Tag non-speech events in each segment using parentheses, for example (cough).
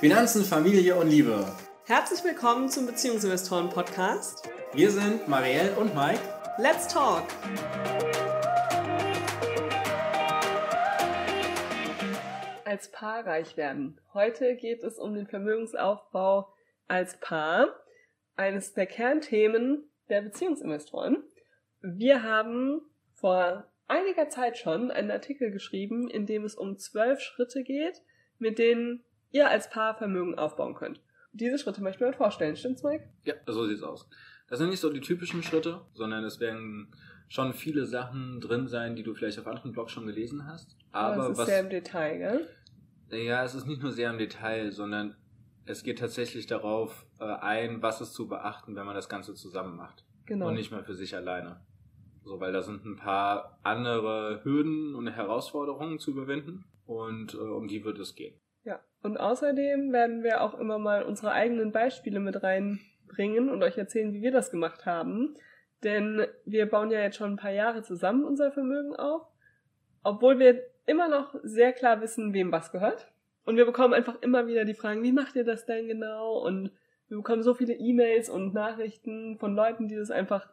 Finanzen, Familie und Liebe. Herzlich willkommen zum Beziehungsinvestoren Podcast. Wir sind Marielle und Mike. Let's talk! Als Paar reich werden. Heute geht es um den Vermögensaufbau als Paar. Eines der Kernthemen der Beziehungsinvestoren. Wir haben vor einiger Zeit schon einen Artikel geschrieben, in dem es um zwölf Schritte geht, mit denen ihr als Paar Vermögen aufbauen könnt. Diese Schritte möchten wir euch vorstellen, stimmt's, Mike? Ja, so sieht's aus. Das sind nicht so die typischen Schritte, sondern es werden schon viele Sachen drin sein, die du vielleicht auf anderen Blogs schon gelesen hast. Aber es ist was, sehr im Detail, gell? Ja, es ist nicht nur sehr im Detail, sondern es geht tatsächlich darauf äh, ein, was ist zu beachten, wenn man das Ganze zusammen macht. Genau. Und nicht mehr für sich alleine. So, weil da sind ein paar andere Hürden und Herausforderungen zu überwinden und äh, um die wird es gehen. Ja, und außerdem werden wir auch immer mal unsere eigenen Beispiele mit reinbringen und euch erzählen, wie wir das gemacht haben. Denn wir bauen ja jetzt schon ein paar Jahre zusammen unser Vermögen auf, obwohl wir immer noch sehr klar wissen, wem was gehört. Und wir bekommen einfach immer wieder die Fragen, wie macht ihr das denn genau? Und wir bekommen so viele E-Mails und Nachrichten von Leuten, die das einfach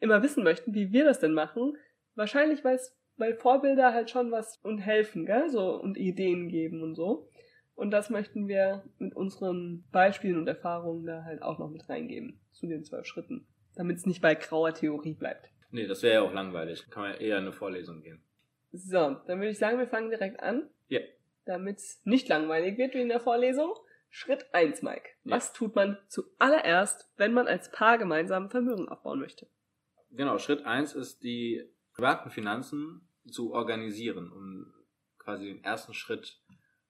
immer wissen möchten, wie wir das denn machen. Wahrscheinlich, weil Vorbilder halt schon was und helfen, gell? So, und Ideen geben und so. Und das möchten wir mit unseren Beispielen und Erfahrungen da halt auch noch mit reingeben zu den zwölf Schritten, damit es nicht bei grauer Theorie bleibt. Nee, das wäre ja auch langweilig. Kann man ja eher in eine Vorlesung gehen. So, dann würde ich sagen, wir fangen direkt an. Ja. Damit es nicht langweilig wird wie in der Vorlesung. Schritt eins, Mike. Ja. Was tut man zuallererst, wenn man als Paar gemeinsam Vermögen aufbauen möchte? Genau, Schritt eins ist die privaten Finanzen zu organisieren, um quasi den ersten Schritt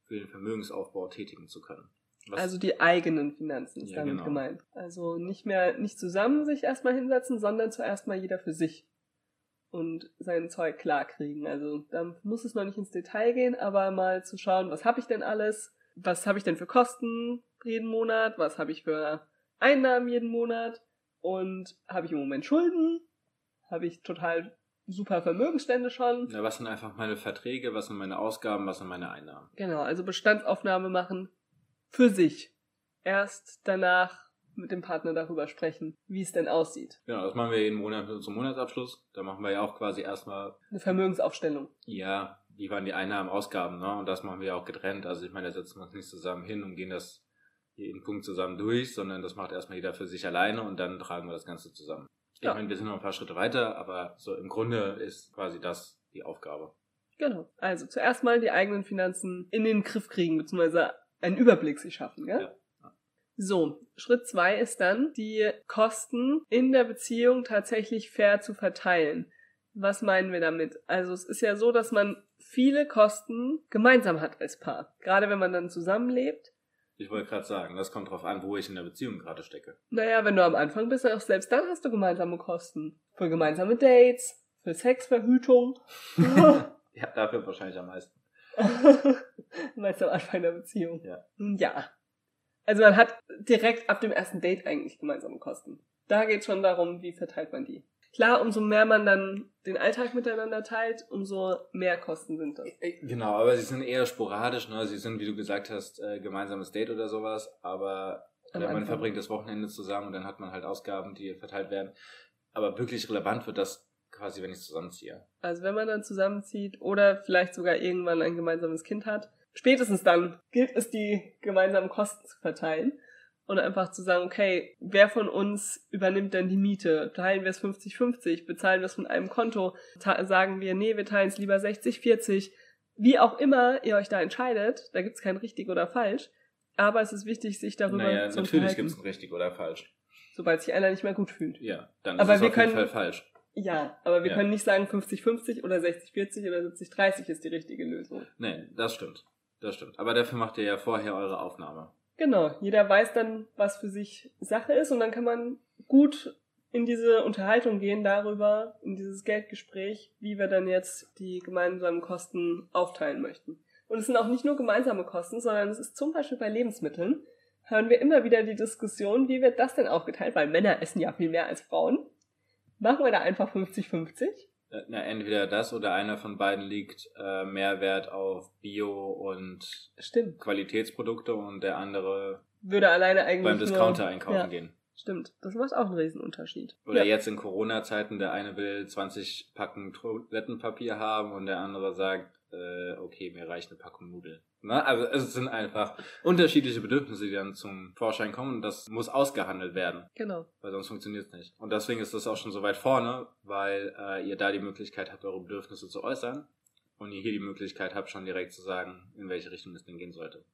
für den Vermögensaufbau tätigen zu können. Was- Also die eigenen Finanzen ist Ja, damit genau. gemeint. Also nicht mehr, nicht zusammen sich erstmal hinsetzen, sondern zuerst mal jeder für sich und sein Zeug klar kriegen. Also da muss es noch nicht ins Detail gehen, aber mal zu schauen, was habe ich denn alles? Was habe ich denn für Kosten jeden Monat? Was habe ich für Einnahmen jeden Monat? Und habe ich im Moment Schulden? Habe ich total super Vermögensstände schon? Ja, was sind einfach meine Verträge, was sind meine Ausgaben, was sind meine Einnahmen? Genau, also Bestandsaufnahme machen für sich. Erst danach mit dem Partner darüber sprechen, wie es denn aussieht. Genau, das machen wir jeden Monat zum Monatsabschluss. Da machen wir ja auch quasi erstmal, Eine Vermögensaufstellung. ja, wie waren die Einnahmen, Ausgaben, ne? Und das machen wir auch getrennt. Also ich meine, da setzen wir uns nicht zusammen hin und gehen das jeden Punkt zusammen durch, sondern das macht erstmal jeder für sich alleine und dann tragen wir das Ganze zusammen. Ich Ja. meine, wir sind noch ein paar Schritte weiter, aber so im Grunde ist quasi das die Aufgabe. Genau. Also zuerst mal die eigenen Finanzen in den Griff kriegen, beziehungsweise einen Überblick sich schaffen, gell? Ja. So, Schritt zwei ist dann, die Kosten in der Beziehung tatsächlich fair zu verteilen. Was meinen wir damit? Also es ist ja so, dass man viele Kosten gemeinsam hat als Paar. Gerade wenn man dann zusammenlebt. Ich wollte gerade sagen, das kommt drauf an, wo ich in der Beziehung gerade stecke. Naja, wenn du am Anfang bist, auch selbst dann hast du gemeinsame Kosten. Für gemeinsame Dates, für Sexverhütung. (laughs) Ja, dafür wahrscheinlich am meisten. (laughs) Meinst du am Anfang der Beziehung? Ja. Nun ja. Also man hat direkt ab dem ersten Date eigentlich gemeinsame Kosten. Da geht schon darum, wie verteilt man die. Klar, umso mehr man dann den Alltag miteinander teilt, umso mehr Kosten sind das. Genau, aber sie sind eher sporadisch, ne? Sie sind, wie du gesagt hast, äh, gemeinsames Date oder sowas, aber oder man verbringt das Wochenende zusammen und dann hat man halt Ausgaben, die verteilt werden. Aber wirklich relevant wird das quasi, wenn ich es zusammenziehe. Also wenn man dann zusammenzieht oder vielleicht sogar irgendwann ein gemeinsames Kind hat, spätestens dann gilt es, die gemeinsamen Kosten zu verteilen und einfach zu sagen, okay, wer von uns übernimmt denn die Miete? Teilen wir es 50-50? Bezahlen wir es von einem Konto? Sagen wir, nee, wir teilen es lieber 60-40? Wie auch immer ihr euch da entscheidet, da gibt's kein richtig oder falsch, aber es ist wichtig, sich darüber naja, zu natürlich gibt es ein richtig oder falsch. sobald sich einer nicht mehr gut fühlt. Ja, dann Aber ist es wir auf jeden können- Fall falsch. Ja, aber wir Ja. können nicht sagen 50-50 oder 60-40 oder 70-30 ist die richtige Lösung. Nee, das stimmt. Das stimmt. Aber dafür macht ihr ja vorher eure Aufnahme. Genau, jeder weiß dann, was für sich Sache ist und dann kann man gut in diese Unterhaltung gehen darüber, in dieses Geldgespräch, wie wir dann jetzt die gemeinsamen Kosten aufteilen möchten. Und es sind auch nicht nur gemeinsame Kosten, sondern es ist zum Beispiel bei Lebensmitteln, hören wir immer wieder die Diskussion, wie wird das denn aufgeteilt, weil Männer essen ja viel mehr als Frauen. Machen wir da einfach 50-50? Äh, Na, entweder das oder einer von beiden liegt äh, mehr Wert auf Bio und Stimmt. Qualitätsprodukte und der andere Würde alleine eigentlich beim nur- Discounter einkaufen ja, gehen. Stimmt. Das macht auch einen Riesenunterschied. Oder ja. jetzt in Corona-Zeiten, der eine will 20 Packen Toilettenpapier haben und der andere sagt, äh, okay, mir reicht eine Packung Nudeln. Na, also es sind einfach unterschiedliche Bedürfnisse, die dann zum Vorschein kommen und das muss ausgehandelt werden, Genau. weil sonst funktioniert es nicht. Und deswegen ist das auch schon so weit vorne, weil äh, ihr da die Möglichkeit habt, eure Bedürfnisse zu äußern und ihr hier die Möglichkeit habt, schon direkt zu sagen, in welche Richtung es denn gehen sollte.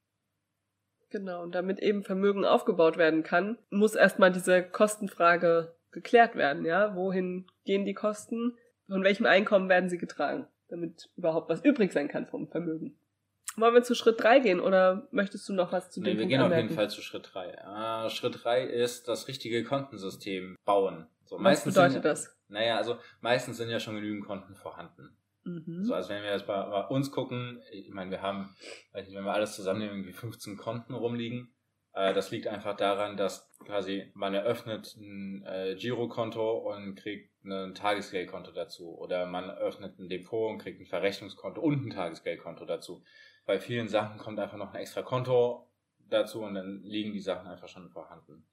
Genau. Und damit eben Vermögen aufgebaut werden kann, muss erstmal diese Kostenfrage geklärt werden, ja? Wohin gehen die Kosten? Von welchem Einkommen werden sie getragen? Damit überhaupt was übrig sein kann vom Vermögen. Wollen wir zu Schritt drei gehen oder möchtest du noch was zu Nee, dem wir Punkt gehen auf anmerken? jeden Fall zu Schritt 3. Schritt 3 ist das richtige Kontensystem bauen. So, Was meistens bedeutet sind, das? Naja, also meistens sind ja schon genügend Konten vorhanden. Mhm. So, also wenn wir jetzt bei, bei uns gucken, ich meine, wir haben, wenn wir alles zusammennehmen, irgendwie 15 Konten rumliegen. Äh, das liegt einfach daran, dass quasi man eröffnet ein äh, Girokonto und kriegt ein Tagesgeldkonto dazu. Oder man öffnet ein Depot und kriegt ein Verrechnungskonto und ein Tagesgeldkonto dazu. Bei vielen Sachen kommt einfach noch ein extra Konto dazu und dann liegen die Sachen einfach schon vorhanden.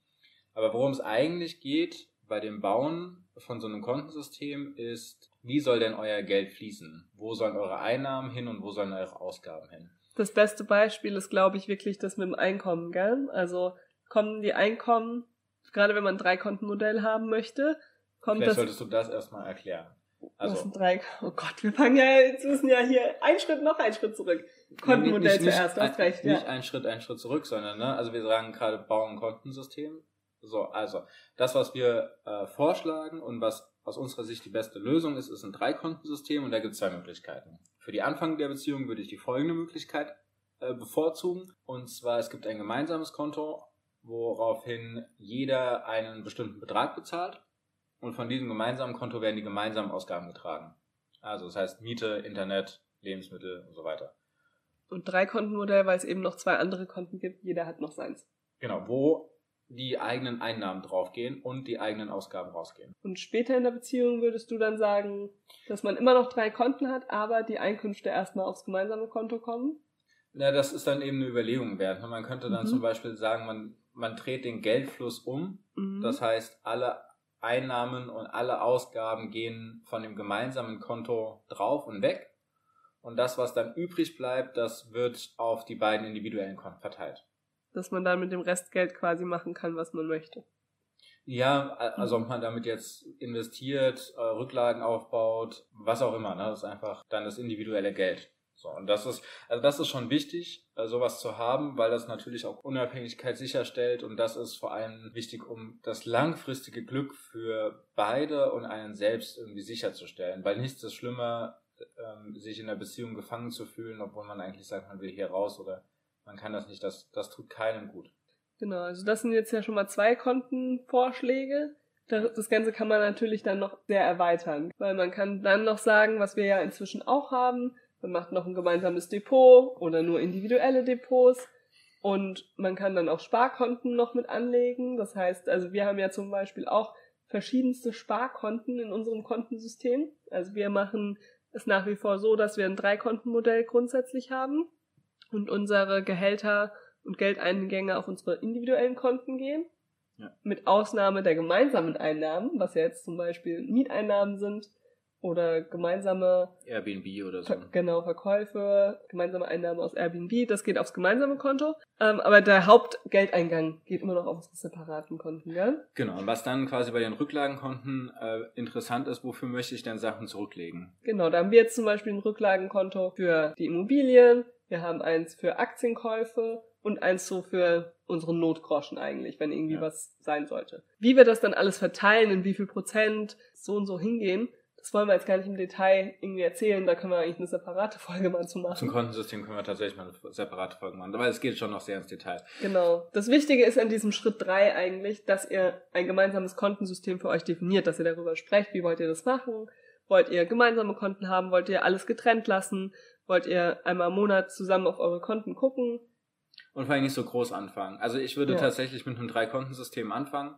Aber worum es eigentlich geht bei dem Bauen von so einem Kontensystem ist, wie soll denn euer Geld fließen? Wo sollen eure Einnahmen hin und wo sollen eure Ausgaben hin? Das beste Beispiel ist, glaube ich, wirklich das mit dem Einkommen, gell? Also kommen die Einkommen, gerade wenn man ein Dreikontenmodell haben möchte, kommt Vielleicht das. solltest du das erstmal erklären. was Also, sind drei? Oh Gott, wir fangen ja, jetzt müssen ja hier einen Schritt noch einen Schritt zurück. Kontenmodell nicht, nicht, zuerst, du hast ein, recht, Nicht ja. ein Schritt, ein Schritt zurück, sondern, ne, also wir sagen gerade bauen ein Kontensystem. So, also, das, was wir äh, vorschlagen und was aus unserer Sicht die beste Lösung ist, ist ein Dreikontensystem und da gibt es zwei Möglichkeiten. Für die Anfang der Beziehung würde ich die folgende Möglichkeit äh, bevorzugen. Und zwar, es gibt ein gemeinsames Konto, woraufhin jeder einen bestimmten Betrag bezahlt. Und von diesem gemeinsamen Konto werden die gemeinsamen Ausgaben getragen. Also das heißt Miete, Internet, Lebensmittel und so weiter. Und Dreikontenmodell, weil es eben noch zwei andere Konten gibt, jeder hat noch seins. Genau, wo die eigenen Einnahmen draufgehen und die eigenen Ausgaben rausgehen. Und später in der Beziehung würdest du dann sagen, dass man immer noch drei Konten hat, aber die Einkünfte erstmal aufs gemeinsame Konto kommen? Na, das ist dann eben eine Überlegung wert. Man könnte dann Mhm. zum Beispiel sagen, man, man dreht den Geldfluss um. Mhm. Das heißt, alle Einnahmen und alle Ausgaben gehen von dem gemeinsamen Konto drauf und weg. Und das, was dann übrig bleibt, das wird auf die beiden individuellen Konten verteilt. dass man dann mit dem Restgeld quasi machen kann, was man möchte. Ja, also ob man damit jetzt investiert, äh, Rücklagen aufbaut, was auch immer, ne? Das ist einfach dann das individuelle Geld. So, und das ist, also das ist schon wichtig, äh, sowas zu haben, weil das natürlich auch Unabhängigkeit sicherstellt und das ist vor allem wichtig, um das langfristige Glück für beide und einen selbst irgendwie sicherzustellen, weil nichts ist schlimmer, ähm, sich in einer Beziehung gefangen zu fühlen, obwohl man eigentlich sagt, man will hier raus oder man kann das nicht, das, das tut keinem gut. Genau, also das sind jetzt ja schon mal zwei Kontenvorschläge. Das Ganze kann man natürlich dann noch sehr erweitern, weil man kann dann noch sagen, was wir ja inzwischen auch haben, man macht noch ein gemeinsames Depot oder nur individuelle Depots und man kann dann auch Sparkonten noch mit anlegen. Das heißt, also wir haben ja zum Beispiel auch verschiedenste Sparkonten in unserem Kontensystem. Also wir machen es nach wie vor so, dass wir ein Dreikontenmodell grundsätzlich haben und unsere Gehälter und Geldeingänge auf unsere individuellen Konten gehen. Ja. Mit Ausnahme der gemeinsamen Einnahmen, was ja jetzt zum Beispiel Mieteinnahmen sind oder gemeinsame Airbnb oder so. Genau Verkäufe, gemeinsame Einnahmen aus Airbnb, das geht aufs gemeinsame Konto. Ähm, aber der Hauptgeldeingang geht immer noch auf unsere separaten Konten, gell? Genau, und was dann quasi bei den Rücklagenkonten äh, interessant ist, wofür möchte ich denn Sachen zurücklegen? Genau, da haben wir jetzt zum Beispiel ein Rücklagenkonto für die Immobilien, wir haben eins für Aktienkäufe und eins so für unsere Notgroschen eigentlich, wenn irgendwie Ja. was sein sollte. Wie wir das dann alles verteilen, in wie viel Prozent so und so hingehen, das wollen wir jetzt gar nicht im Detail irgendwie erzählen, da können wir eigentlich eine separate Folge mal zu Zum machen. Kontensystem können wir tatsächlich mal eine separate Folge machen, aber es geht schon noch sehr ins Detail. Genau. Das Wichtige ist an diesem Schritt drei eigentlich, dass ihr ein gemeinsames Kontensystem für euch definiert, dass ihr darüber sprecht, wie wollt ihr das machen, wollt ihr gemeinsame Konten haben, wollt ihr alles getrennt lassen, wollt ihr einmal im Monat zusammen auf eure Konten gucken. Und vor allem nicht so groß anfangen. Also ich würde Ja. tatsächlich mit einem Drei-Kontensystem anfangen,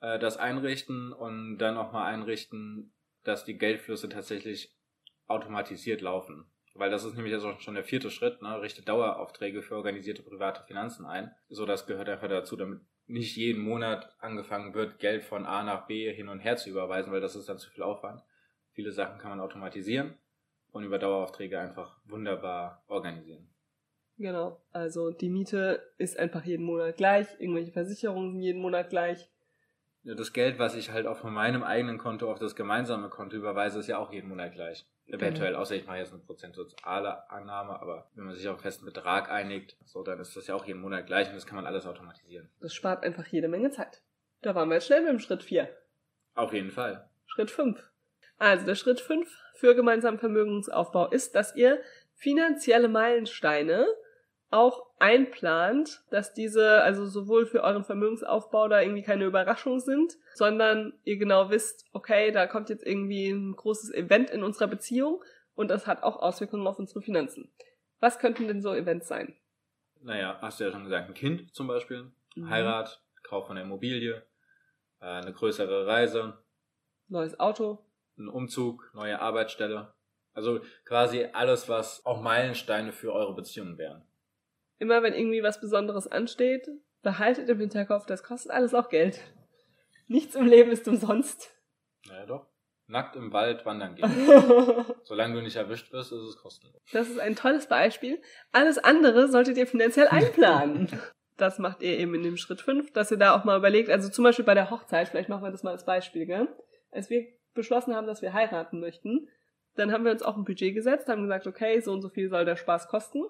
äh, das einrichten und dann nochmal einrichten, dass die Geldflüsse tatsächlich automatisiert laufen. Weil das ist nämlich also schon der vierte Schritt, ne? richtet Daueraufträge für organisierte private Finanzen ein. So, das gehört einfach dazu, damit nicht jeden Monat angefangen wird, Geld von A nach B hin und her zu überweisen, weil das ist dann zu viel Aufwand. Viele Sachen kann man automatisieren und über Daueraufträge einfach wunderbar organisieren. Genau, also die Miete ist einfach jeden Monat gleich, irgendwelche Versicherungen sind jeden Monat gleich. Das Geld, was ich halt auch von meinem eigenen Konto auf das gemeinsame Konto überweise, ist ja auch jeden Monat gleich. Eventuell, außer ich mache jetzt eine prozentuale Annahme, aber wenn man sich auf einen festen Betrag einigt, so, dann ist das ja auch jeden Monat gleich und das kann man alles automatisieren. Das spart einfach jede Menge Zeit. Da waren wir jetzt schnell mit dem Schritt 4. Auf jeden Fall. Schritt 5. Also der Schritt 5 für gemeinsamen Vermögensaufbau ist, dass ihr finanzielle Meilensteine auch einplant, dass diese also sowohl für euren Vermögensaufbau da irgendwie keine Überraschung sind, sondern ihr genau wisst, okay, da kommt jetzt irgendwie ein großes Event in unserer Beziehung und das hat auch Auswirkungen auf unsere Finanzen. Was könnten denn so Events sein? Naja, hast du ja schon gesagt, ein Kind zum Beispiel, mhm. Heirat, Kauf von der Immobilie, äh, eine größere Reise, neues Auto, ein Umzug, neue Arbeitsstelle. Also quasi alles, was auch Meilensteine für eure Beziehung wären immer wenn irgendwie was Besonderes ansteht, behaltet im Hinterkopf, das kostet alles auch Geld. Nichts im Leben ist umsonst. Naja doch. Nackt im Wald wandern gehen. (laughs) Solange du nicht erwischt wirst, ist es kostenlos. Das ist ein tolles Beispiel. Alles andere solltet ihr finanziell einplanen. (laughs) das macht ihr eben in dem Schritt 5, dass ihr da auch mal überlegt, also zum Beispiel bei der Hochzeit, vielleicht machen wir das mal als Beispiel, gell? Als wir beschlossen haben, dass wir heiraten möchten, dann haben wir uns auch ein Budget gesetzt, haben gesagt, okay, so und so viel soll der Spaß kosten.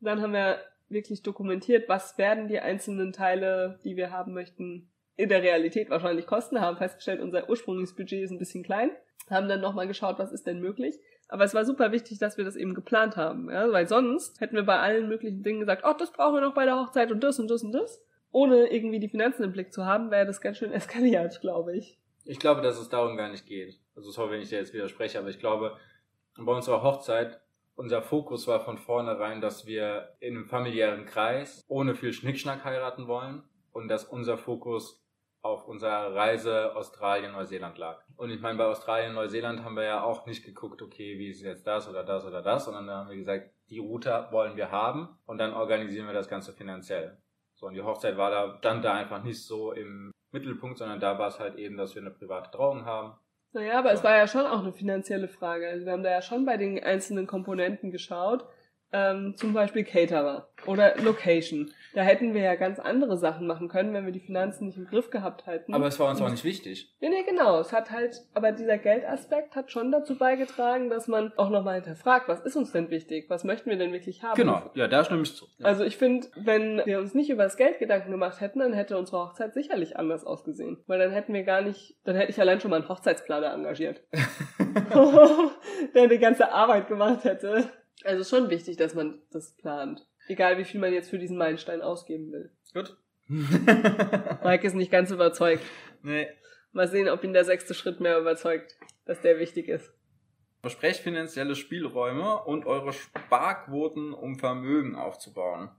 Dann haben wir wirklich dokumentiert, was werden die einzelnen Teile, die wir haben möchten, in der Realität wahrscheinlich kosten, haben festgestellt, unser ursprüngliches Budget ist ein bisschen klein, haben dann nochmal geschaut, was ist denn möglich. Aber es war super wichtig, dass wir das eben geplant haben, ja? weil sonst hätten wir bei allen möglichen Dingen gesagt, oh, das brauchen wir noch bei der Hochzeit und das und das und das. Ohne irgendwie die Finanzen im Blick zu haben, wäre das ganz schön eskaliert, glaube ich. Ich glaube, dass es darum gar nicht geht. Also sorry, wenn ich dir jetzt widerspreche, aber ich glaube, bei unserer Hochzeit unser Fokus war von vornherein, dass wir in einem familiären Kreis ohne viel Schnickschnack heiraten wollen und dass unser Fokus auf unserer Reise Australien-Neuseeland lag. Und ich meine, bei Australien-Neuseeland haben wir ja auch nicht geguckt, okay, wie ist jetzt das oder das oder das, sondern da haben wir gesagt, die Route wollen wir haben und dann organisieren wir das Ganze finanziell. So, und die Hochzeit war da, stand da einfach nicht so im Mittelpunkt, sondern da war es halt eben, dass wir eine private Trauung haben naja, aber es war ja schon auch eine finanzielle Frage. Also wir haben da ja schon bei den einzelnen Komponenten geschaut. Ähm, zum Beispiel Caterer oder Location. Da hätten wir ja ganz andere Sachen machen können, wenn wir die Finanzen nicht im Griff gehabt hätten. Aber es war uns auch nicht wichtig. Nee, nee, genau. Es hat halt, aber dieser Geldaspekt hat schon dazu beigetragen, dass man auch nochmal hinterfragt, was ist uns denn wichtig? Was möchten wir denn wirklich haben? Genau, ja, da stimme ich zu. Ja. Also ich finde, wenn wir uns nicht über das Geld Gedanken gemacht hätten, dann hätte unsere Hochzeit sicherlich anders ausgesehen. Weil dann hätten wir gar nicht, dann hätte ich allein schon mal einen Hochzeitsplaner engagiert. (laughs) (laughs) der die ganze Arbeit gemacht hätte. Also schon wichtig, dass man das plant. Egal wie viel man jetzt für diesen Meilenstein ausgeben will. Gut. (laughs) Mike ist nicht ganz überzeugt. Nee. Mal sehen, ob ihn der sechste Schritt mehr überzeugt, dass der wichtig ist. Besprecht finanzielle Spielräume und eure Sparquoten, um Vermögen aufzubauen.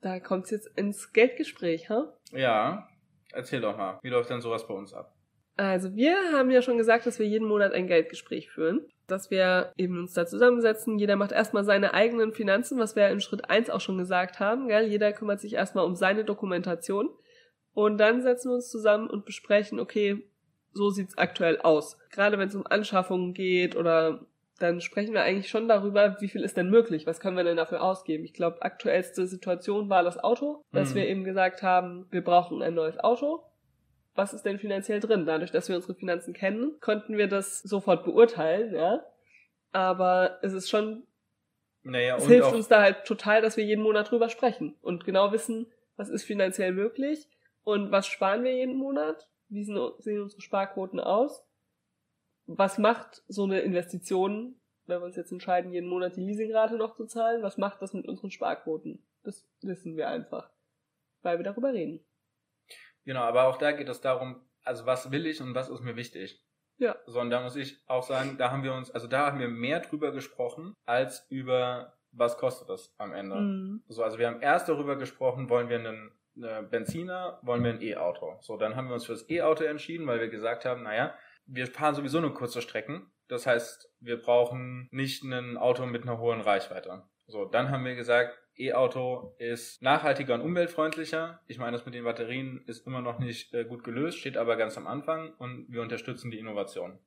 Da kommt's jetzt ins Geldgespräch, ha? Huh? Ja. Erzähl doch mal, wie läuft denn sowas bei uns ab? Also wir haben ja schon gesagt, dass wir jeden Monat ein Geldgespräch führen dass wir eben uns da zusammensetzen. Jeder macht erstmal seine eigenen Finanzen, was wir in Schritt eins auch schon gesagt haben. Gell? Jeder kümmert sich erstmal um seine Dokumentation. Und dann setzen wir uns zusammen und besprechen, okay, so sieht's aktuell aus. Gerade wenn es um Anschaffungen geht oder dann sprechen wir eigentlich schon darüber, wie viel ist denn möglich, was können wir denn dafür ausgeben. Ich glaube, aktuellste Situation war das Auto, dass mhm. wir eben gesagt haben, wir brauchen ein neues Auto was ist denn finanziell drin? Dadurch, dass wir unsere Finanzen kennen, konnten wir das sofort beurteilen, ja. Aber es ist schon, naja, es hilft uns da halt total, dass wir jeden Monat drüber sprechen und genau wissen, was ist finanziell möglich und was sparen wir jeden Monat? Wie sehen unsere Sparquoten aus? Was macht so eine Investition, wenn wir uns jetzt entscheiden, jeden Monat die Leasingrate noch zu zahlen? Was macht das mit unseren Sparquoten? Das wissen wir einfach, weil wir darüber reden. Genau, aber auch da geht es darum, also was will ich und was ist mir wichtig. Ja. So, und da muss ich auch sagen, da haben wir uns, also da haben wir mehr drüber gesprochen, als über was kostet das am Ende. Mhm. So, also wir haben erst darüber gesprochen, wollen wir einen eine Benziner, wollen wir ein E-Auto. So, dann haben wir uns für das E-Auto entschieden, weil wir gesagt haben, naja, wir fahren sowieso nur kurze Strecken. Das heißt, wir brauchen nicht ein Auto mit einer hohen Reichweite. So, dann haben wir gesagt, E-Auto ist nachhaltiger und umweltfreundlicher. Ich meine, das mit den Batterien ist immer noch nicht äh, gut gelöst, steht aber ganz am Anfang und wir unterstützen die Innovation.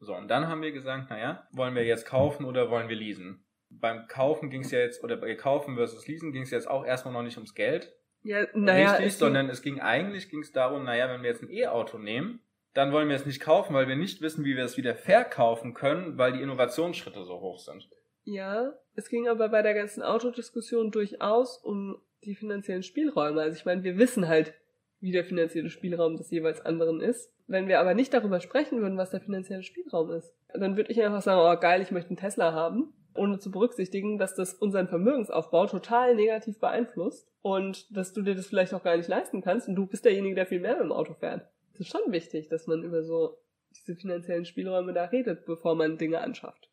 So, und dann haben wir gesagt, naja, wollen wir jetzt kaufen oder wollen wir leasen? Beim Kaufen ging es ja jetzt, oder bei Kaufen versus Leasen ging es jetzt auch erstmal noch nicht ums Geld. Ja, naja. Richtig, sondern es ging eigentlich ging es darum, naja, wenn wir jetzt ein E-Auto nehmen, dann wollen wir es nicht kaufen, weil wir nicht wissen, wie wir es wieder verkaufen können, weil die Innovationsschritte so hoch sind. Ja, es ging aber bei der ganzen Autodiskussion durchaus um die finanziellen Spielräume. Also ich meine, wir wissen halt, wie der finanzielle Spielraum des jeweils anderen ist. Wenn wir aber nicht darüber sprechen würden, was der finanzielle Spielraum ist, dann würde ich einfach sagen, oh geil, ich möchte einen Tesla haben, ohne zu berücksichtigen, dass das unseren Vermögensaufbau total negativ beeinflusst und dass du dir das vielleicht auch gar nicht leisten kannst und du bist derjenige, der viel mehr mit dem Auto fährt. Es ist schon wichtig, dass man über so diese finanziellen Spielräume da redet, bevor man Dinge anschafft.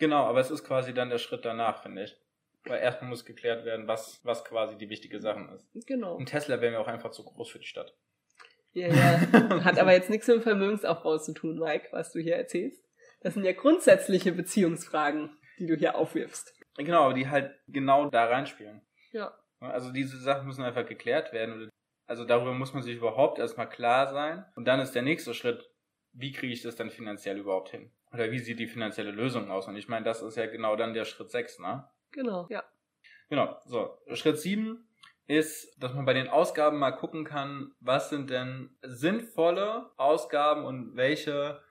Genau, aber es ist quasi dann der Schritt danach, finde ich. Weil erstmal muss geklärt werden, was, was quasi die wichtige Sache ist. Genau. Ein Tesla wäre mir auch einfach zu groß für die Stadt. Ja, ja. (laughs) Hat aber jetzt nichts mit dem Vermögensaufbau zu tun, Mike, was du hier erzählst. Das sind ja grundsätzliche Beziehungsfragen, die du hier aufwirfst. Genau, aber die halt genau da reinspielen. Ja. Also diese Sachen müssen einfach geklärt werden. Also darüber muss man sich überhaupt erstmal klar sein. Und dann ist der nächste Schritt, wie kriege ich das dann finanziell überhaupt hin? Oder wie sieht die finanzielle Lösung aus? Und ich meine, das ist ja genau dann der Schritt 6, ne? Genau, ja. Genau. So, Schritt 7 ist, dass man bei den Ausgaben mal gucken kann, was sind denn sinnvolle Ausgaben und welche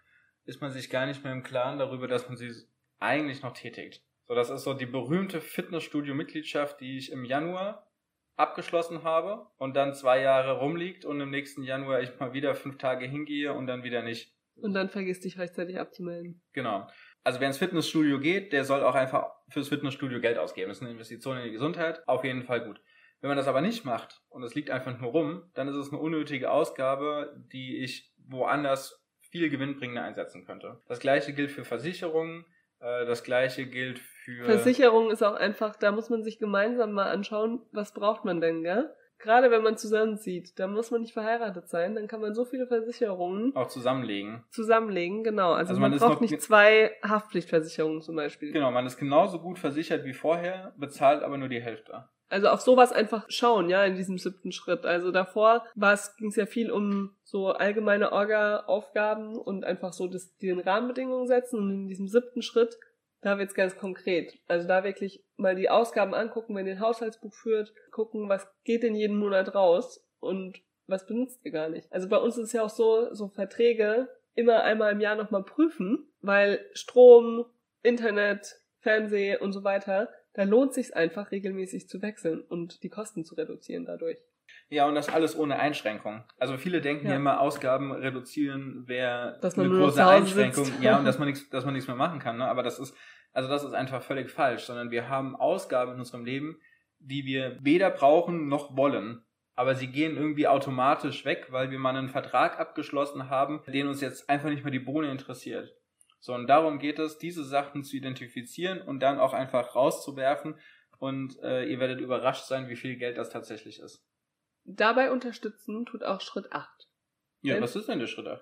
ist man sich gar nicht mehr im Klaren darüber, dass man sie eigentlich noch tätigt. So, das ist so die berühmte Fitnessstudio-Mitgliedschaft, die ich im Januar abgeschlossen habe und dann zwei Jahre rumliegt und im nächsten Januar ich mal wieder fünf Tage hingehe und dann wieder nicht. Und dann vergisst dich rechtzeitig abzumelden. Genau. Also wer ins Fitnessstudio geht, der soll auch einfach fürs Fitnessstudio Geld ausgeben. Das ist eine Investition in die Gesundheit. Auf jeden Fall gut. Wenn man das aber nicht macht und es liegt einfach nur rum, dann ist es eine unnötige Ausgabe, die ich woanders viel gewinnbringender einsetzen könnte. Das gleiche gilt für Versicherungen. Äh, das gleiche gilt für. Versicherung ist auch einfach, da muss man sich gemeinsam mal anschauen, was braucht man denn, gell? Gerade wenn man zusammenzieht, da muss man nicht verheiratet sein, dann kann man so viele Versicherungen auch zusammenlegen. Zusammenlegen, genau. Also, also man, man braucht nicht zwei Haftpflichtversicherungen zum Beispiel. Genau, man ist genauso gut versichert wie vorher, bezahlt aber nur die Hälfte. Also auf sowas einfach schauen, ja, in diesem siebten Schritt. Also davor ging es ja viel um so allgemeine Orga-Aufgaben und einfach so das, den Rahmenbedingungen setzen. Und in diesem siebten Schritt da wird's ganz konkret. Also da wirklich mal die Ausgaben angucken, wenn ihr ein Haushaltsbuch führt, gucken, was geht denn jeden Monat raus und was benutzt ihr gar nicht. Also bei uns ist es ja auch so, so Verträge immer einmal im Jahr nochmal prüfen, weil Strom, Internet, Fernseh und so weiter, da lohnt sich einfach regelmäßig zu wechseln und die Kosten zu reduzieren dadurch. Ja, und das alles ohne Einschränkung. Also viele denken ja, ja immer, Ausgaben reduzieren wäre eine große Einschränkung. Sitzt. Ja, und (laughs) dass man nichts, dass man nichts mehr machen kann. Ne? Aber das ist, also das ist einfach völlig falsch, sondern wir haben Ausgaben in unserem Leben, die wir weder brauchen noch wollen. Aber sie gehen irgendwie automatisch weg, weil wir mal einen Vertrag abgeschlossen haben, den uns jetzt einfach nicht mehr die Bohne interessiert. So, und darum geht es, diese Sachen zu identifizieren und dann auch einfach rauszuwerfen. Und äh, ihr werdet überrascht sein, wie viel Geld das tatsächlich ist. Dabei unterstützen tut auch Schritt 8. Ja, Wenn, was ist denn der Schritt 8?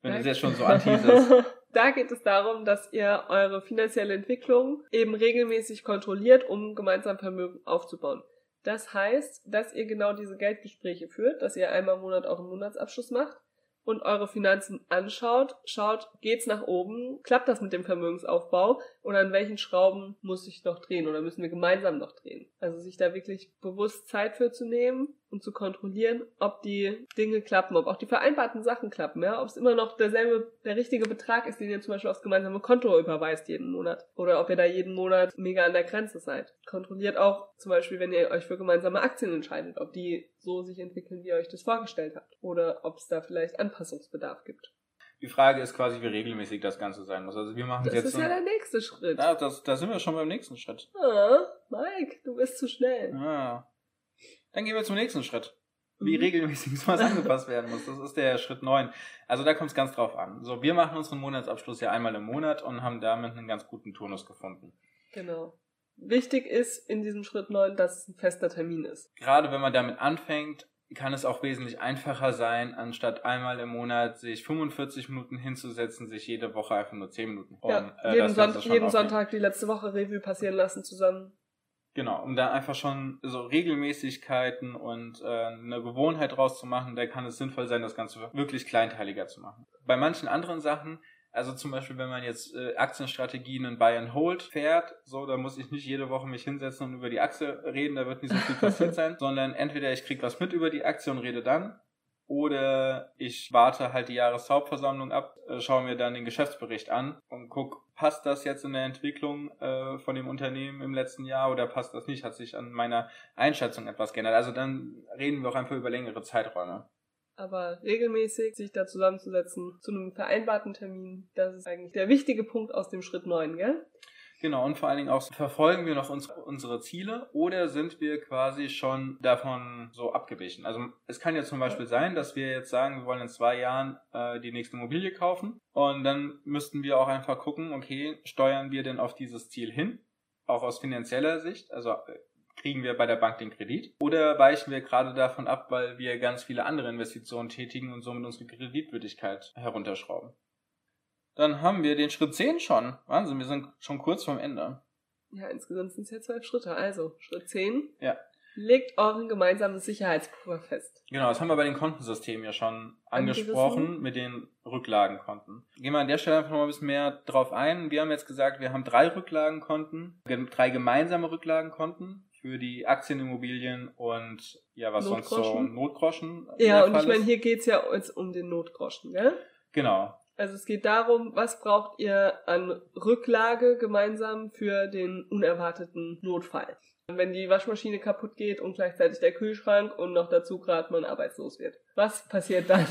Wenn es jetzt schon so anteasest. (laughs) da geht es darum, dass ihr eure finanzielle Entwicklung eben regelmäßig kontrolliert, um gemeinsam Vermögen aufzubauen. Das heißt, dass ihr genau diese Geldgespräche führt, dass ihr einmal im Monat euren Monatsabschluss macht und eure Finanzen anschaut, schaut, geht's nach oben, klappt das mit dem Vermögensaufbau oder an welchen Schrauben muss ich noch drehen oder müssen wir gemeinsam noch drehen? Also sich da wirklich bewusst Zeit für zu nehmen und zu kontrollieren, ob die Dinge klappen, ob auch die vereinbarten Sachen klappen, ja, ob es immer noch derselbe, der richtige Betrag ist, den ihr zum Beispiel aufs gemeinsame Konto überweist jeden Monat oder ob ihr da jeden Monat mega an der Grenze seid. Kontrolliert auch zum Beispiel, wenn ihr euch für gemeinsame Aktien entscheidet, ob die so sich entwickeln, wie ihr euch das vorgestellt habt oder ob es da vielleicht Anpassungsbedarf gibt. Die Frage ist quasi, wie regelmäßig das Ganze sein muss. Also wir machen das jetzt. Das ist ja der nächste Schritt. Ja, das, da sind wir schon beim nächsten Schritt. Ah, Mike, du bist zu schnell. Ah. Dann gehen wir zum nächsten Schritt. Wie mhm. regelmäßig (laughs) sowas angepasst werden muss. Das ist der Schritt 9. Also da kommt es ganz drauf an. So, wir machen unseren Monatsabschluss ja einmal im Monat und haben damit einen ganz guten Turnus gefunden. Genau. Wichtig ist in diesem Schritt 9, dass es ein fester Termin ist. Gerade wenn man damit anfängt, kann es auch wesentlich einfacher sein, anstatt einmal im Monat sich 45 Minuten hinzusetzen, sich jede Woche einfach nur 10 Minuten. Ja, Und, äh, jeden, Son jeden. Sonntag die letzte Woche Revue passieren lassen zusammen. Genau, um da einfach schon so Regelmäßigkeiten und äh, eine Gewohnheit draus zu machen, da kann es sinnvoll sein, das Ganze wirklich kleinteiliger zu machen. Bei manchen anderen Sachen, also zum Beispiel, wenn man jetzt äh, Aktienstrategien in Buy and Hold fährt, so, da muss ich nicht jede Woche mich hinsetzen und über die Aktie reden, da wird nicht so viel (laughs) passiert sein, sondern entweder ich krieg was mit über die Aktie und rede dann, oder ich warte halt die Jahreshauptversammlung ab, äh, schaue mir dann den Geschäftsbericht an und guck, passt das jetzt in der Entwicklung äh, von dem Unternehmen im letzten Jahr oder passt das nicht? Hat sich an meiner Einschätzung etwas geändert? Also dann reden wir auch einfach über längere Zeiträume. Aber regelmäßig sich da zusammenzusetzen zu einem vereinbarten Termin, das ist eigentlich der wichtige Punkt aus dem Schritt 9, gell? Genau, und vor allen Dingen auch, verfolgen wir noch uns, unsere Ziele oder sind wir quasi schon davon so abgewichen? Also es kann ja zum Beispiel sein, dass wir jetzt sagen, wir wollen in zwei Jahren äh, die nächste Immobilie kaufen und dann müssten wir auch einfach gucken, okay, steuern wir denn auf dieses Ziel hin? Auch aus finanzieller Sicht, also äh, kriegen wir bei der Bank den Kredit oder weichen wir gerade davon ab, weil wir ganz viele andere Investitionen tätigen und somit unsere Kreditwürdigkeit herunterschrauben? Dann haben wir den Schritt 10 schon. Wahnsinn, wir sind schon kurz vorm Ende. Ja, insgesamt sind es ja zwölf Schritte. Also, Schritt 10. Ja. Legt euren gemeinsamen Sicherheitspuffer fest. Genau, das haben wir bei den Kontensystemen ja schon Angerissen. angesprochen mit den Rücklagenkonten. Gehen wir an der Stelle einfach noch mal ein bisschen mehr drauf ein. Wir haben jetzt gesagt, wir haben drei Rücklagenkonten, ge- drei gemeinsame Rücklagenkonten für die Aktien, Immobilien und ja, was sonst so Notgroschen. Ja, und ich meine, hier geht's ja jetzt um den Notgroschen, gell? Genau, Also es geht darum, was braucht ihr an Rücklage gemeinsam für den unerwarteten Notfall. Wenn die Waschmaschine kaputt geht und gleichzeitig der Kühlschrank und noch dazu gerade man arbeitslos wird. Was passiert dann?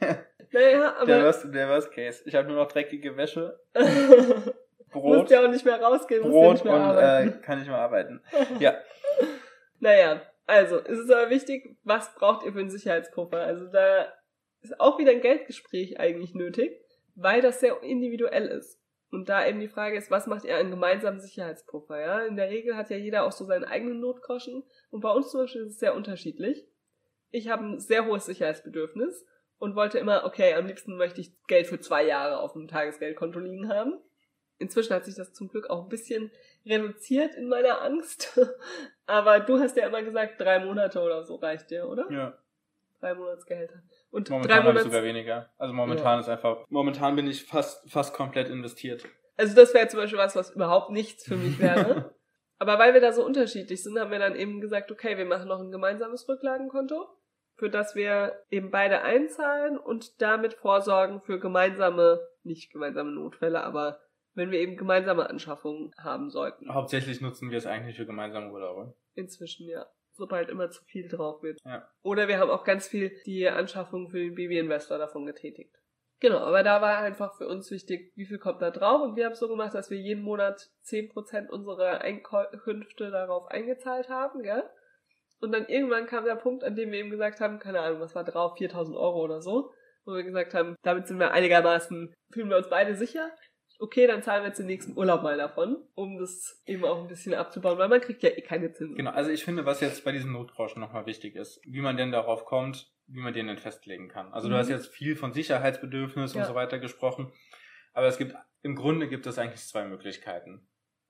(laughs) naja, der, aber worst, der Worst Case. Ich habe nur noch dreckige Wäsche, (laughs) musst Brot, ja auch nicht mehr rausgehen, musst ja Brot nicht und äh, kann nicht mehr arbeiten. (laughs) Ja, Naja, also, es ist aber wichtig, was braucht ihr für einen Sicherheitspuffer? Also da ist auch wieder ein Geldgespräch eigentlich nötig, weil das sehr individuell ist. Und da eben die Frage ist, was macht ihr einen gemeinsamen Sicherheitspuffer? Ja? In der Regel hat ja jeder auch so seinen eigenen Notgroschen. Und bei uns zum Beispiel ist es sehr unterschiedlich. Ich habe ein sehr hohes Sicherheitsbedürfnis und wollte immer, okay, am liebsten möchte ich Geld für zwei Jahre auf dem Tagesgeldkonto liegen haben. Inzwischen hat sich das zum Glück auch ein bisschen reduziert in meiner Angst. (laughs) Aber du hast ja immer gesagt, drei Monate oder so reicht dir, oder? ja. Drei Monatsgehälter. Und Momentan habe ich sogar weniger. Also momentan ist einfach, momentan bin ich fast, fast komplett investiert. Also das wäre zum Beispiel was, was überhaupt nichts für mich wäre. (laughs) Aber weil wir da so unterschiedlich sind, haben wir dann eben gesagt, okay, wir machen noch ein gemeinsames Rücklagenkonto, für das wir eben beide einzahlen und damit vorsorgen für gemeinsame, nicht gemeinsame Notfälle, aber wenn wir eben gemeinsame Anschaffungen haben sollten. Hauptsächlich nutzen wir es eigentlich für gemeinsame Urlaube. Inzwischen, ja. Sobald immer zu viel drauf wird. Ja. Oder wir haben auch ganz viel die Anschaffung für den Baby-Investor davon getätigt. Genau, aber da war einfach für uns wichtig, wie viel kommt da drauf. Und wir haben es so gemacht, dass wir jeden Monat 10% unserer Einkünfte darauf eingezahlt haben, gell? Und dann irgendwann kam der Punkt, an dem wir eben gesagt haben, keine Ahnung, was war drauf, 4000 Euro oder so. Wo wir gesagt haben, damit sind wir einigermaßen, fühlen wir uns beide sicher. Okay, dann zahlen wir jetzt den nächsten Urlaub mal davon, um das eben auch ein bisschen abzubauen, weil man kriegt ja eh keine Zinsen. Genau, also ich finde, was jetzt bei diesen Notgroschen nochmal wichtig ist, wie man denn darauf kommt, wie man den denn festlegen kann. Also du Mhm. hast jetzt viel von Sicherheitsbedürfnis Ja. und so weiter gesprochen, aber es gibt, im Grunde gibt es eigentlich zwei Möglichkeiten.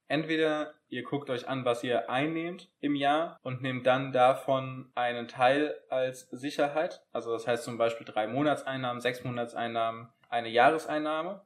Entweder ihr guckt euch an, was ihr einnehmt im Jahr und nehmt dann davon einen Teil als Sicherheit. Also das heißt zum Beispiel drei Monatseinnahmen, sechs Monatseinnahmen, eine Jahreseinnahme,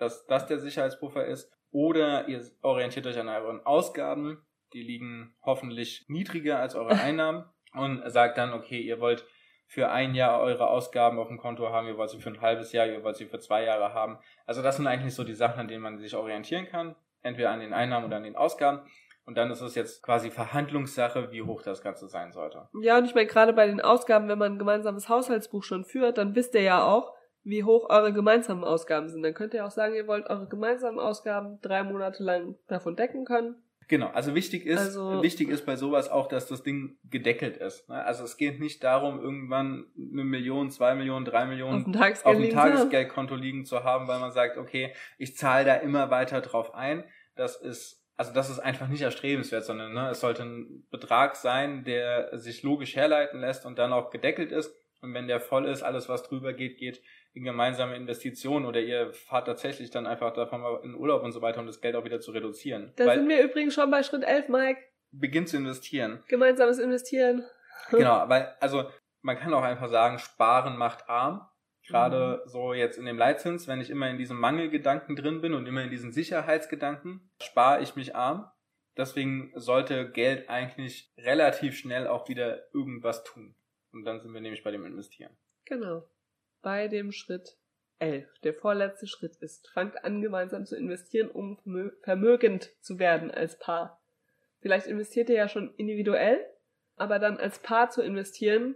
dass das der Sicherheitspuffer ist. Oder ihr orientiert euch an euren Ausgaben, die liegen hoffentlich niedriger als eure (laughs) Einnahmen und sagt dann, okay, ihr wollt für ein Jahr eure Ausgaben auf dem Konto haben, ihr wollt sie für ein halbes Jahr, ihr wollt sie für zwei Jahre haben. Also das sind eigentlich so die Sachen, an denen man sich orientieren kann, entweder an den Einnahmen oder an den Ausgaben. Und dann ist es jetzt quasi Verhandlungssache, wie hoch das Ganze sein sollte. Ja, und ich meine, gerade bei den Ausgaben, wenn man ein gemeinsames Haushaltsbuch schon führt, dann wisst ihr ja auch, wie hoch eure gemeinsamen Ausgaben sind. Dann könnt ihr auch sagen, ihr wollt eure gemeinsamen Ausgaben drei Monate lang davon decken können. Genau, also wichtig ist, Also- wichtig ist bei sowas auch, dass das Ding gedeckelt ist. ne? Also es geht nicht darum, irgendwann eine Million, zwei Millionen, drei Auf Millionen dem auf Tagesgeld dem liegen zu haben. Tagesgeldkonto liegen zu haben, weil man sagt, okay, ich zahle da immer weiter drauf ein. Das ist also das ist einfach nicht erstrebenswert, sondern ne, es sollte ein Betrag sein, der sich logisch herleiten lässt und dann auch gedeckelt ist. Und wenn der voll ist, alles was drüber geht, geht in gemeinsame Investitionen oder ihr fahrt tatsächlich dann einfach davon mal in Urlaub und so weiter, um das Geld auch wieder zu reduzieren. Da sind wir übrigens schon bei Schritt 11, Mike. Beginnt zu investieren. Gemeinsames Investieren. (laughs) Genau, (laughs) weil, also man kann auch einfach sagen, Sparen macht arm. Gerade mhm. so jetzt in dem Leitzins, wenn ich immer in diesem Mangelgedanken drin bin und immer in diesen Sicherheitsgedanken, spare ich mich arm. Deswegen sollte Geld eigentlich relativ schnell auch wieder irgendwas tun. Und dann sind wir nämlich bei dem Investieren. Genau. Bei dem Schritt 11. Der vorletzte Schritt ist, fangt an gemeinsam zu investieren, um vermögend zu werden als Paar. Vielleicht investiert ihr ja schon individuell, aber dann als Paar zu investieren,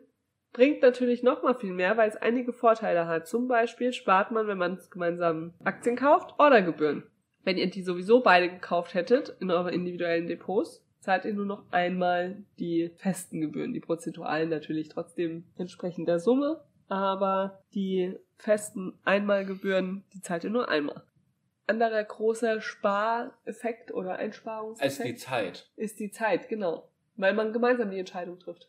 bringt natürlich noch mal viel mehr, weil es einige Vorteile hat. Zum Beispiel spart man, wenn man gemeinsam Aktien kauft, Ordergebühren. Wenn ihr die sowieso beide gekauft hättet in eure individuellen Depots, zahlt ihr nur noch einmal die festen Gebühren, die prozentualen natürlich trotzdem entsprechend der Summe, aber die festen Einmalgebühren, die zahlt ihr nur einmal. Anderer großer Spareffekt oder Einsparungseffekt ist die Zeit. Ist die Zeit, genau. Weil man gemeinsam die Entscheidung trifft.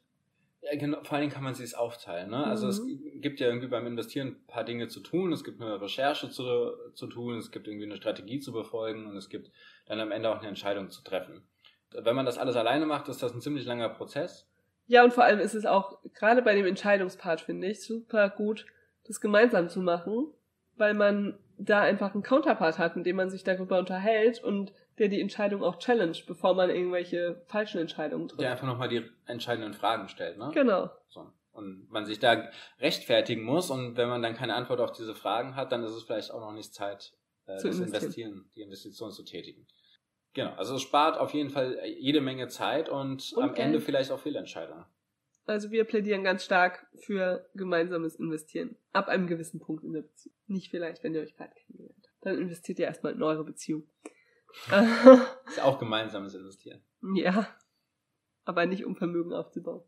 Ja, genau, vor allen Dingen kann man sich aufteilen. Ne? Mhm. Also es mhm. gibt ja irgendwie beim Investieren ein paar Dinge zu tun. Es gibt eine Recherche zu, zu tun, es gibt irgendwie eine Strategie zu befolgen und es gibt dann am Ende auch eine Entscheidung zu treffen. Wenn man das alles alleine macht, ist das ein ziemlich langer Prozess. Ja, und vor allem ist es auch, gerade bei dem Entscheidungspart, finde ich, super gut, das gemeinsam zu machen, weil man da einfach einen Counterpart hat, mit dem man sich darüber unterhält und der die Entscheidung auch challenge, bevor man irgendwelche falschen Entscheidungen trifft. Der einfach nochmal die entscheidenden Fragen stellt, ne? Genau. So. Und man sich da rechtfertigen muss und wenn man dann keine Antwort auf diese Fragen hat, dann ist es vielleicht auch noch nicht Zeit, äh, das investieren. investieren, die Investition zu tätigen. Genau, also es spart auf jeden Fall jede Menge Zeit und, und am Geld. Ende vielleicht auch Fehlentscheidungen. Also wir plädieren ganz stark für gemeinsames Investieren. Ab einem gewissen Punkt in der Beziehung. Nicht vielleicht, wenn ihr euch gerade kennengelernt habt. Dann investiert ihr erstmal in eure Beziehung. (laughs) ist auch gemeinsames Investieren. Ja, aber nicht um Vermögen aufzubauen.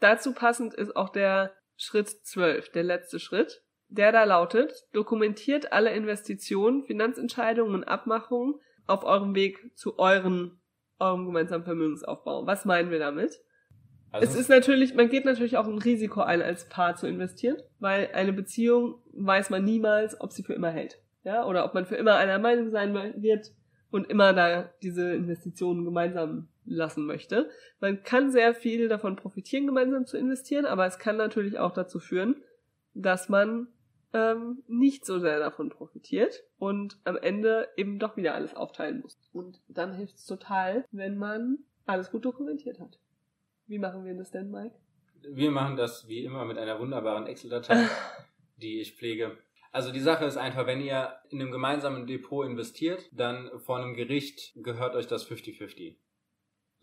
Dazu passend ist auch der Schritt 12, der letzte Schritt, der da lautet, dokumentiert alle Investitionen, Finanzentscheidungen und Abmachungen auf eurem Weg zu euren, eurem gemeinsamen Vermögensaufbau. Was meinen wir damit? Also es ist natürlich, man geht natürlich auch ein Risiko ein, als Paar zu investieren, weil eine Beziehung weiß man niemals, ob sie für immer hält ja, oder ob man für immer einer Meinung sein wird und immer da diese Investitionen gemeinsam lassen möchte. Man kann sehr viel davon profitieren, gemeinsam zu investieren, aber es kann natürlich auch dazu führen, dass man ähm, nicht so sehr davon profitiert und am Ende eben doch wieder alles aufteilen muss. Und dann hilft es total, wenn man alles gut dokumentiert hat. Wie machen wir das denn, Mike? Wir machen das wie immer mit einer wunderbaren Excel-Datei, (laughs) die ich pflege. Also die Sache ist einfach, wenn ihr in einem gemeinsamen Depot investiert, dann vor einem Gericht gehört euch das 50-50.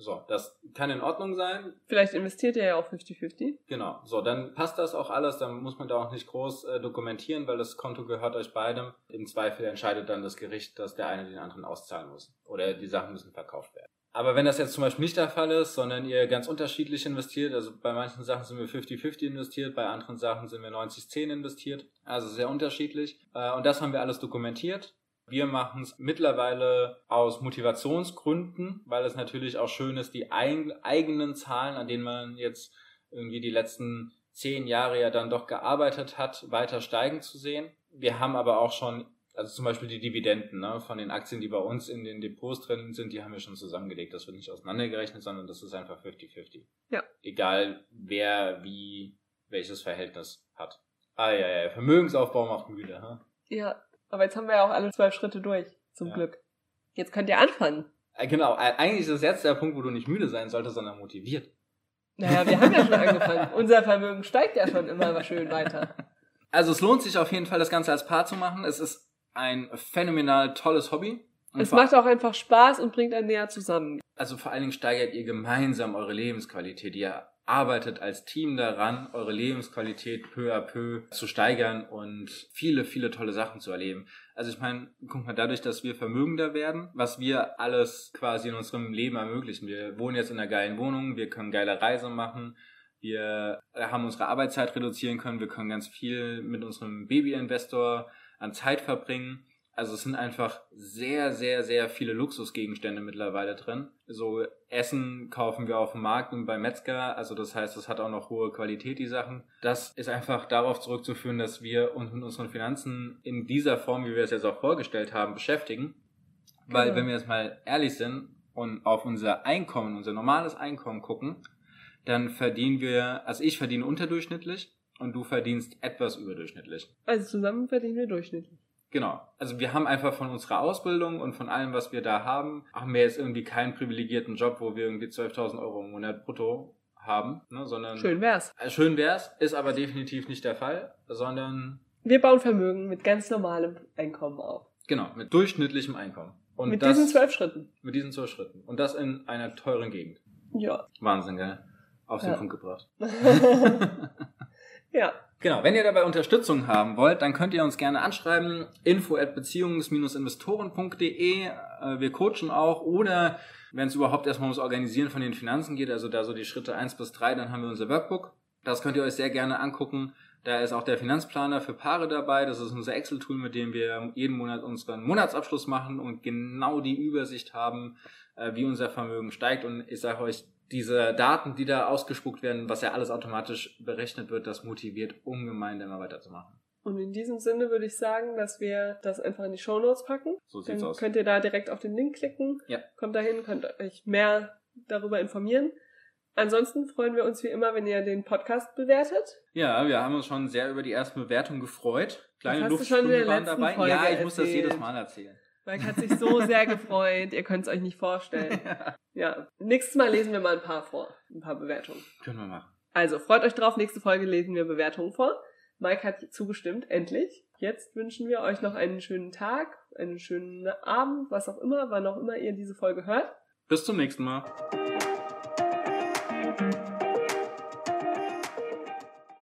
So, das kann in Ordnung sein. Vielleicht investiert ihr ja auch 50-50. Genau, so, dann passt das auch alles, dann muss man da auch nicht groß äh, dokumentieren, weil das Konto gehört euch beidem. Im Zweifel entscheidet dann das Gericht, dass der eine den anderen auszahlen muss. Oder die Sachen müssen verkauft werden. Aber wenn das jetzt zum Beispiel nicht der Fall ist, sondern ihr ganz unterschiedlich investiert, also bei manchen Sachen sind wir 50-50 investiert, bei anderen Sachen sind wir 90-10 investiert, also sehr unterschiedlich. Äh, und das haben wir alles dokumentiert. Wir machen es mittlerweile aus Motivationsgründen, weil es natürlich auch schön ist, die eigenen Zahlen, an denen man jetzt irgendwie die letzten zehn Jahre ja dann doch gearbeitet hat, weiter steigen zu sehen. Wir haben aber auch schon also zum Beispiel die Dividenden ne, von den Aktien, die bei uns in den Depots drin sind, die haben wir schon zusammengelegt. Das wird nicht auseinandergerechnet, sondern das ist einfach 50-50. Ja. Egal wer wie welches Verhältnis hat. Ah ja, ja, Vermögensaufbau macht müde. Hm? Ja, aber jetzt haben wir ja auch alle zwölf Schritte durch, zum ja. Glück. Jetzt könnt ihr anfangen. Äh, genau, eigentlich ist das jetzt der Punkt, wo du nicht müde sein solltest, sondern motiviert. Naja, wir haben ja schon (laughs) angefangen. Unser Vermögen steigt ja schon immer schön weiter. Also es lohnt sich auf jeden Fall, das Ganze als Paar zu machen. Es ist ein phänomenal tolles Hobby. Und es macht auch einfach Spaß und bringt einen näher zusammen. Also vor allen Dingen steigert ihr gemeinsam eure Lebensqualität. Ihr arbeitet als Team daran, eure Lebensqualität peu à peu zu steigern und viele, viele tolle Sachen zu erleben. Also ich meine, guck mal, dadurch, dass wir vermögender werden, was wir alles quasi in unserem Leben ermöglichen. Wir wohnen jetzt in einer geilen Wohnung, wir können geile Reisen machen, wir haben unsere Arbeitszeit reduzieren können, wir können ganz viel mit unserem Baby-Investor an Zeit verbringen Also es sind einfach sehr, sehr, sehr viele Luxusgegenstände mittlerweile drin. So Essen kaufen wir auf dem Markt und beim Metzger. Also das heißt, es hat auch noch hohe Qualität, die Sachen. Das ist einfach darauf zurückzuführen, dass wir uns mit unseren Finanzen in dieser Form, wie wir es jetzt auch vorgestellt haben, beschäftigen. Weil Genau. wenn wir jetzt mal ehrlich sind und auf unser Einkommen, unser normales Einkommen gucken, dann verdienen wir, also ich verdiene unterdurchschnittlich und du verdienst etwas überdurchschnittlich. Also zusammen verdienen wir durchschnittlich. Genau. Also wir haben einfach von unserer Ausbildung und von allem, was wir da haben, haben wir jetzt irgendwie keinen privilegierten Job, wo wir irgendwie 12.000 Euro im Monat brutto haben, ne, sondern Schön wär's. Äh, schön wär's, ist aber definitiv nicht der Fall, sondern Wir bauen Vermögen mit ganz normalem Einkommen auf. genau mit durchschnittlichem Einkommen und mit das diesen zwölf Schritten. mit diesen zwölf Schritten und das in einer teuren Gegend. Ja. Wahnsinn, gell? Auf den Ja. Punkt gebracht. (laughs) (laughs) ja. Genau, wenn ihr dabei Unterstützung haben wollt, dann könnt ihr uns gerne anschreiben. info at beziehungs-investoren.de. Äh, Wir coachen auch oder wenn es überhaupt erstmal ums Organisieren von den Finanzen geht, also da so die Schritte 1 bis 3, dann haben wir unser Workbook. Das könnt ihr euch sehr gerne angucken. Da ist auch der Finanzplaner für Paare dabei. Das ist unser Excel-Tool, mit dem wir jeden Monat unseren Monatsabschluss machen und genau die Übersicht haben, äh, wie unser Vermögen steigt. Und ich sage euch, diese Daten, die da ausgespuckt werden, was ja alles automatisch berechnet wird, das motiviert ungemein, da immer weiterzumachen. Und in diesem Sinne würde ich sagen, dass wir das einfach in die Shownotes packen. So sieht's Dann aus. könnt ihr da direkt auf den Link klicken. Ja. Kommt dahin, könnt euch mehr darüber informieren. Ansonsten freuen wir uns wie immer, wenn ihr den Podcast bewertet. Ja, wir haben uns schon sehr über die ersten Bewertungen gefreut. Kleine der waren letzten dabei. Folge ja, ich muss das erzählt. jedes Mal erzählen. Mike hat sich so sehr gefreut. Ihr könnt es euch nicht vorstellen. (laughs) Ja. Nächstes Mal lesen wir mal ein paar vor. Ein paar Bewertungen. Können wir machen. Also, freut euch drauf. Nächste Folge lesen wir Bewertungen vor. Mike hat zugestimmt, endlich. Jetzt wünschen wir euch noch einen schönen Tag, einen schönen Abend, was auch immer, wann auch immer ihr diese Folge hört. Bis zum nächsten Mal.